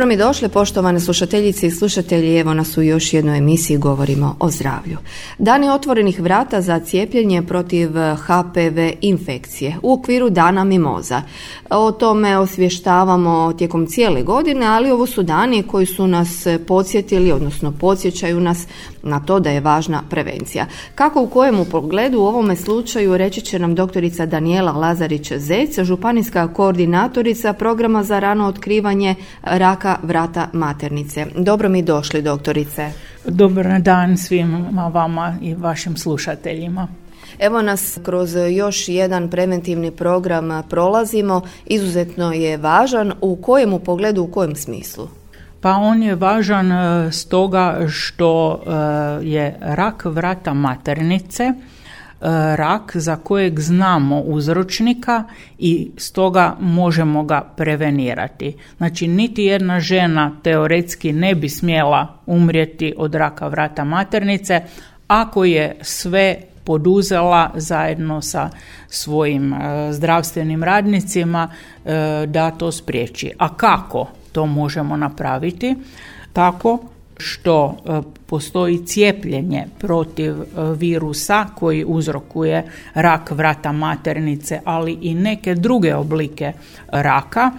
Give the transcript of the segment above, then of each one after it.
Dobro mi došle poštovane slušateljice i slušatelji, evo nas u još jednoj emisiji govorimo o zdravlju. Dani otvorenih vrata za cijepljenje protiv HPV infekcije u okviru Dana Mimoza. O tome osvještavamo tijekom cijele godine, ali ovo su dani koji su nas podsjetili, odnosno podsjećaju nas na to da je važna prevencija. Kako u kojem pogledu u ovome slučaju reći će nam doktorica Daniela Lazarić-Zec, županijska koordinatorica programa za rano otkrivanje raka vrata maternice. Dobro mi došli doktorice. Dobar dan svima vama i vašim slušateljima. Evo nas kroz još jedan preventivni program prolazimo. Izuzetno je važan. U kojem pogledu, u kojem smislu? Pa on je važan e, stoga što e, je rak vrata maternice rak za kojeg znamo uzročnika i stoga možemo ga prevenirati. Znači niti jedna žena teoretski ne bi smjela umrijeti od raka vrata maternice ako je sve poduzela zajedno sa svojim zdravstvenim radnicima da to spriječi. A kako? to možemo napraviti tako što e, postoji cijepljenje protiv e, virusa koji uzrokuje rak vrata maternice, ali i neke druge oblike raka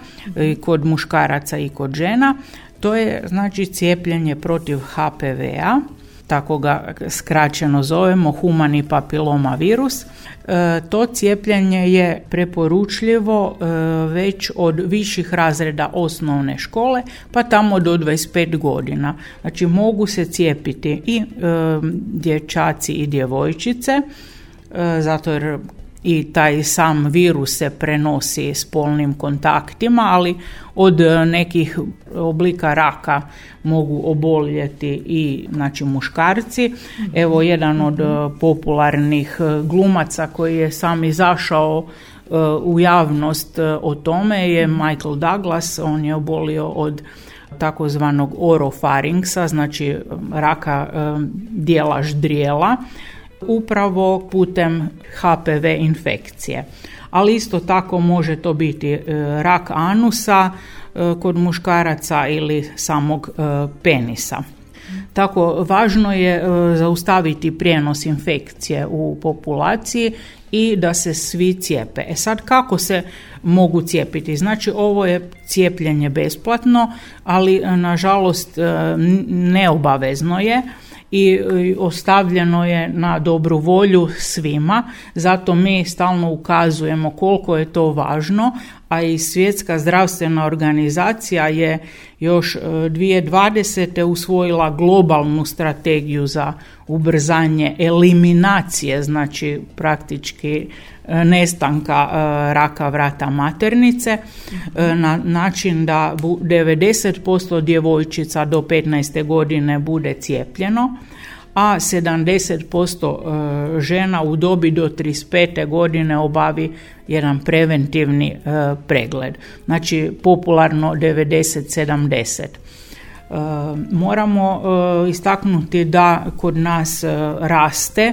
kod muškaraca i kod žena. To je znači cijepljenje protiv HPV-a tako ga skraćeno zovemo, humani papiloma virus. E, to cijepljenje je preporučljivo e, već od viših razreda osnovne škole pa tamo do 25 godina. Znači mogu se cijepiti i e, dječaci i djevojčice zato jer i taj sam virus se prenosi spolnim kontaktima, ali od nekih oblika raka mogu oboljeti i znači muškarci. Evo jedan od popularnih glumaca koji je sam izašao e, u javnost e, o tome je Michael Douglas, on je obolio od takozvanog orofaringsa, znači raka e, dijela ždrijela upravo putem HPV infekcije. Ali isto tako može to biti e, rak anusa e, kod muškaraca ili samog e, penisa. Tako važno je zaustaviti prijenos infekcije u populaciji i da se svi cijepe. E sad kako se mogu cijepiti? Znači ovo je cijepljenje besplatno, ali nažalost neobavezno je i ostavljeno je na dobru volju svima, zato mi stalno ukazujemo koliko je to važno, a i Svjetska zdravstvena organizacija je još 2020. E, usvojila globalnu strategiju za ubrzanje eliminacije, znači praktički e, nestanka e, raka vrata maternice na način da 90% djevojčica do 15. godine bude cijepljeno a 70% e, žena u dobi do 35. godine obavi jedan preventivni e, pregled. Znači popularno 90-70. E, moramo istaknuti da kod nas raste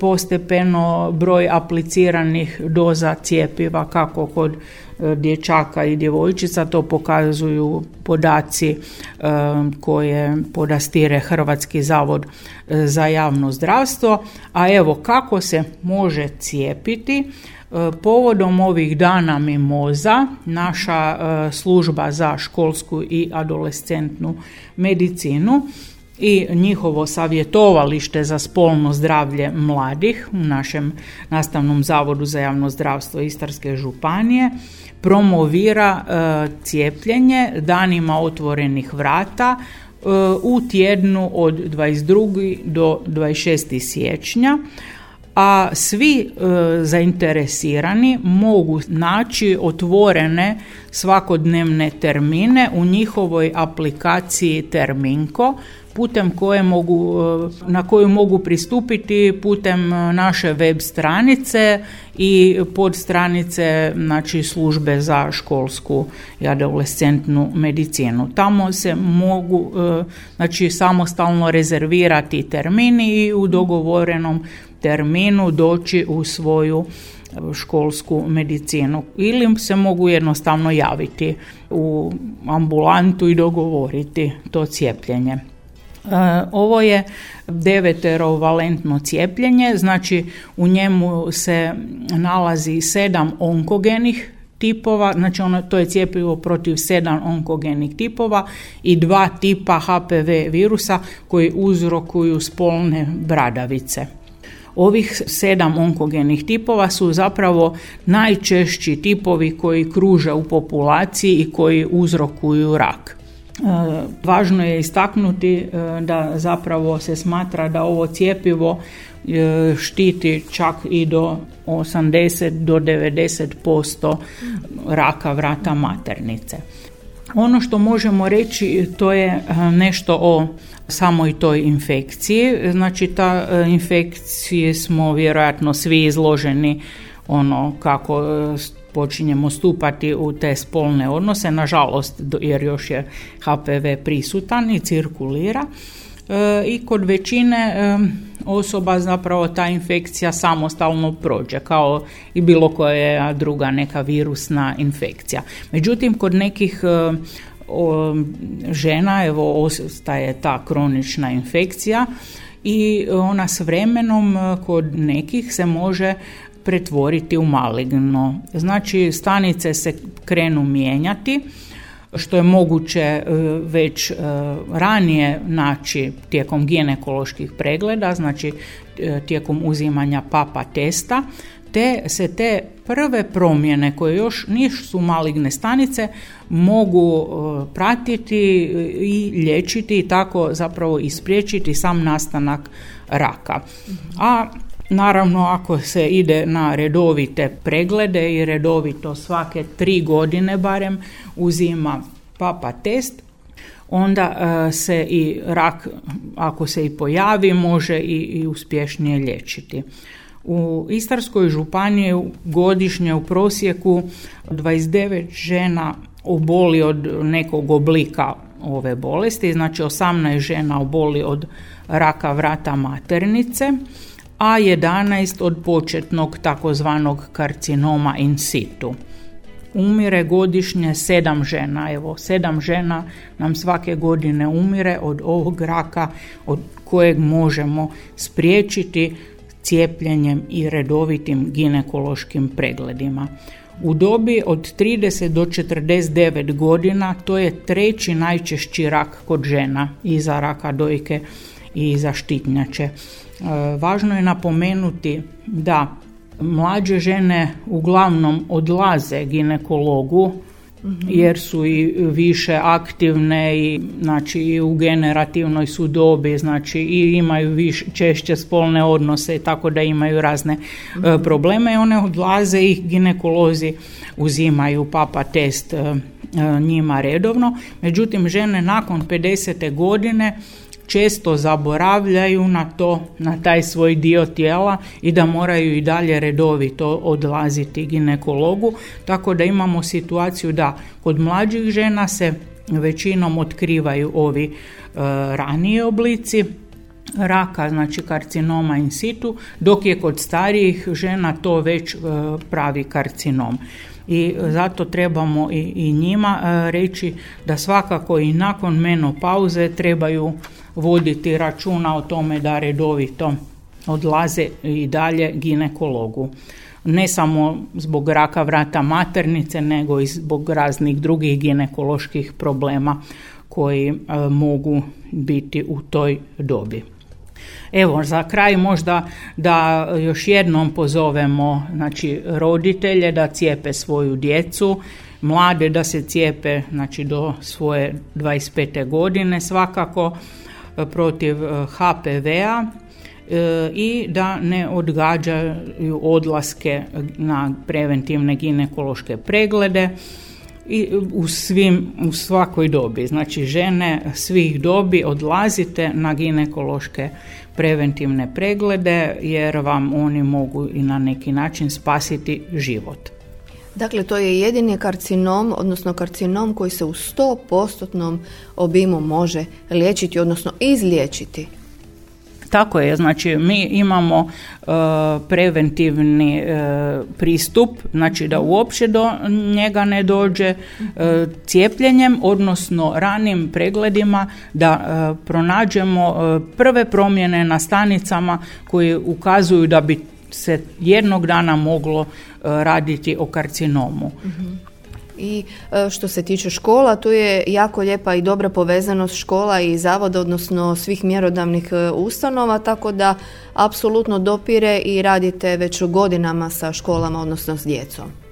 postepeno broj apliciranih doza cijepiva kako kod dječaka i djevojčica, to pokazuju podaci e, koje podastire Hrvatski zavod e, za javno zdravstvo. A evo kako se može cijepiti? Povodom ovih dana mimoza naša služba za školsku i adolescentnu medicinu i njihovo savjetovalište za spolno zdravlje mladih u našem nastavnom zavodu za javno zdravstvo Istarske županije promovira e, cijepljenje danima otvorenih vrata e, u tjednu od 22. do 26. siječnja a svi e, zainteresirani mogu naći otvorene svakodnevne termine u njihovoj aplikaciji Terminko putem koje mogu, e, na koju mogu pristupiti putem e, naše web stranice i pod stranice znači, službe za školsku i adolescentnu medicinu. Tamo se mogu e, znači, samostalno rezervirati termini i u dogovorenom terminu doći u svoju školsku medicinu ili se mogu jednostavno javiti u ambulantu i dogovoriti to cijepljenje. E, ovo je deveterovalentno cijepljenje, znači u njemu se nalazi sedam onkogenih tipova, znači ono, to je cijepivo protiv sedam onkogenih tipova i dva tipa HPV virusa koji uzrokuju spolne bradavice. Ovih sedam onkogenih tipova su zapravo najčešći tipovi koji kruže u populaciji i koji uzrokuju rak. E, važno je istaknuti e, da zapravo se smatra da ovo cjepivo e, štiti čak i do 80 do 90% raka vrata maternice. Ono što možemo reći to je nešto o samoj toj infekciji. Znači ta infekcije smo vjerojatno svi izloženi ono kako počinjemo stupati u te spolne odnose, nažalost jer još je HPV prisutan i cirkulira e, i kod većine e, osoba zapravo ta infekcija samostalno prođe kao i bilo koja druga neka virusna infekcija. Međutim, kod nekih e, žena evo ostaje ta kronična infekcija i ona s vremenom kod nekih se može pretvoriti u maligno. Znači stanice se krenu mijenjati što je moguće e, već e, ranije naći tijekom ginekoloških pregleda, znači e, tijekom uzimanja papa testa, te se te prve promjene koje još nisu maligne stanice mogu pratiti i liječiti i tako zapravo ispriječiti sam nastanak raka. A Naravno, ako se ide na redovite preglede i redovito svake tri godine barem uzima papa test, onda e, se i rak, ako se i pojavi, može i, i uspješnije liječiti. U Istarskoj županiji godišnje u prosjeku 29 žena oboli od nekog oblika ove bolesti, znači 18 žena oboli od raka vrata maternice, a 11 od početnog takozvanog karcinoma in situ. Umire godišnje sedam žena, evo sedam žena nam svake godine umire od ovog raka od kojeg možemo spriječiti cijepljenjem i redovitim ginekološkim pregledima. U dobi od 30 do 49 godina to je treći najčešći rak kod žena iza raka dojke i iza štitnjače. E, važno je napomenuti da mlađe žene uglavnom odlaze ginekologu mhm. jer su i više aktivne i znači i u generativnoj su dobi znači i imaju više, češće spolne odnose tako da imaju razne mhm. probleme i one odlaze i ginekolozi uzimaju papa test e, njima redovno međutim žene nakon 50. godine često zaboravljaju na to, na taj svoj dio tijela i da moraju i dalje redovito odlaziti ginekologu, tako da imamo situaciju da kod mlađih žena se većinom otkrivaju ovi e, raniji oblici raka, znači karcinoma in situ, dok je kod starijih žena to već e, pravi karcinom. I zato trebamo i, i njima e, reći da svakako i nakon menopauze trebaju voditi računa o tome da redovito odlaze i dalje ginekologu. Ne samo zbog raka vrata maternice, nego i zbog raznih drugih ginekoloških problema koji e, mogu biti u toj dobi. Evo, za kraj možda da još jednom pozovemo znači, roditelje da cijepe svoju djecu, mlade da se cijepe znači, do svoje 25. godine svakako protiv HPV-a e, i da ne odgađaju odlaske na preventivne ginekološke preglede i u svim u svakoj dobi. Znači žene svih dobi odlazite na ginekološke preventivne preglede jer vam oni mogu i na neki način spasiti život Dakle, to je jedini karcinom, odnosno karcinom koji se u 100% obimu može liječiti, odnosno izliječiti. Tako je, znači mi imamo e, preventivni e, pristup, znači da uopće do njega ne dođe e, cijepljenjem, odnosno ranim pregledima da pronađemo prve promjene na stanicama koje ukazuju da bi se jednog dana moglo raditi o karcinomu. Mhm. I e, što se tiče škola, tu je jako lijepa i dobra povezanost škola i zavoda, odnosno svih mjerodavnih e, ustanova, tako da apsolutno dopire i radite već godinama sa školama, odnosno s djecom.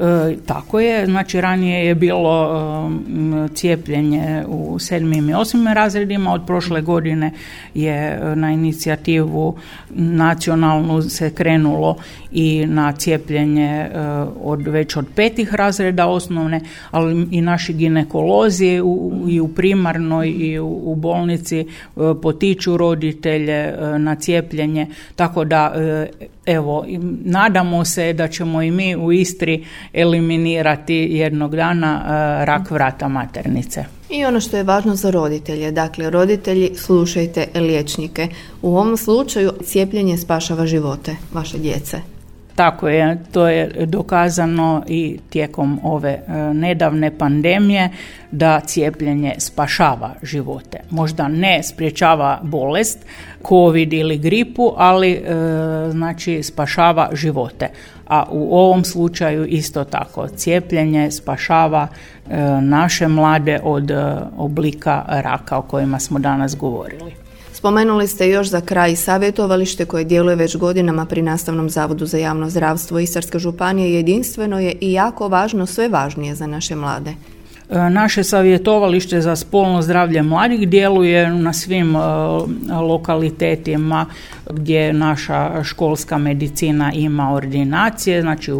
E, tako je, znači ranije je bilo e, cijepljenje u sedmim i osmim razredima, od prošle godine je e, na inicijativu nacionalnu se krenulo i na cijepljenje od već od petih razreda osnovne, ali i naši ginekolozi u, i u primarnoj i u, u bolnici potiču roditelje na cijepljenje, tako da evo, nadamo se da ćemo i mi u Istri eliminirati jednog dana e, rak vrata maternice. I ono što je važno za roditelje, dakle roditelji slušajte liječnike. U ovom slučaju cijepljenje spašava živote vaše djece. Tako je, to je dokazano i tijekom ove e, nedavne pandemije da cijepljenje spašava živote. Možda ne sprječava bolest, covid ili gripu, ali e, znači spašava živote. A u ovom slučaju isto tako cijepljenje spašava e, naše mlade od oblika raka o kojima smo danas govorili. Spomenuli ste još za kraj savjetovalište koje djeluje već godinama pri Nastavnom zavodu za javno zdravstvo Istarske županije jedinstveno je i jako važno, sve važnije za naše mlade. E, naše savjetovalište za spolno zdravlje mladih djeluje na svim e, lokalitetima gdje naša školska medicina ima ordinacije, znači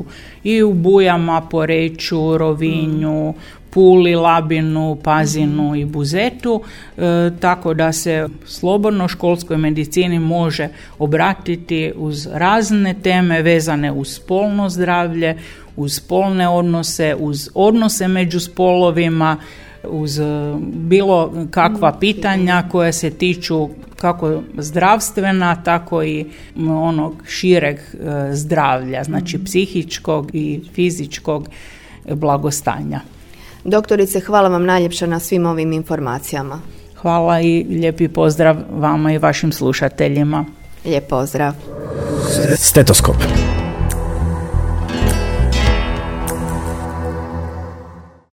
i u Bujama, Poreću, Rovinju, Puli, Labinu, Pazinu i Buzetu, e, tako da se slobodno školskoj medicini može obratiti uz razne teme vezane uz spolno zdravlje, uz spolne odnose, uz odnose među spolovima, uz e, bilo kakva pitanja koja se tiču kako zdravstvena, tako i onog šireg e, zdravlja, znači psihičkog i fizičkog blagostanja. Doktorice, hvala vam najljepša na svim ovim informacijama. Hvala i lijepi pozdrav vama i vašim slušateljima. Lijep pozdrav. Stetoskop.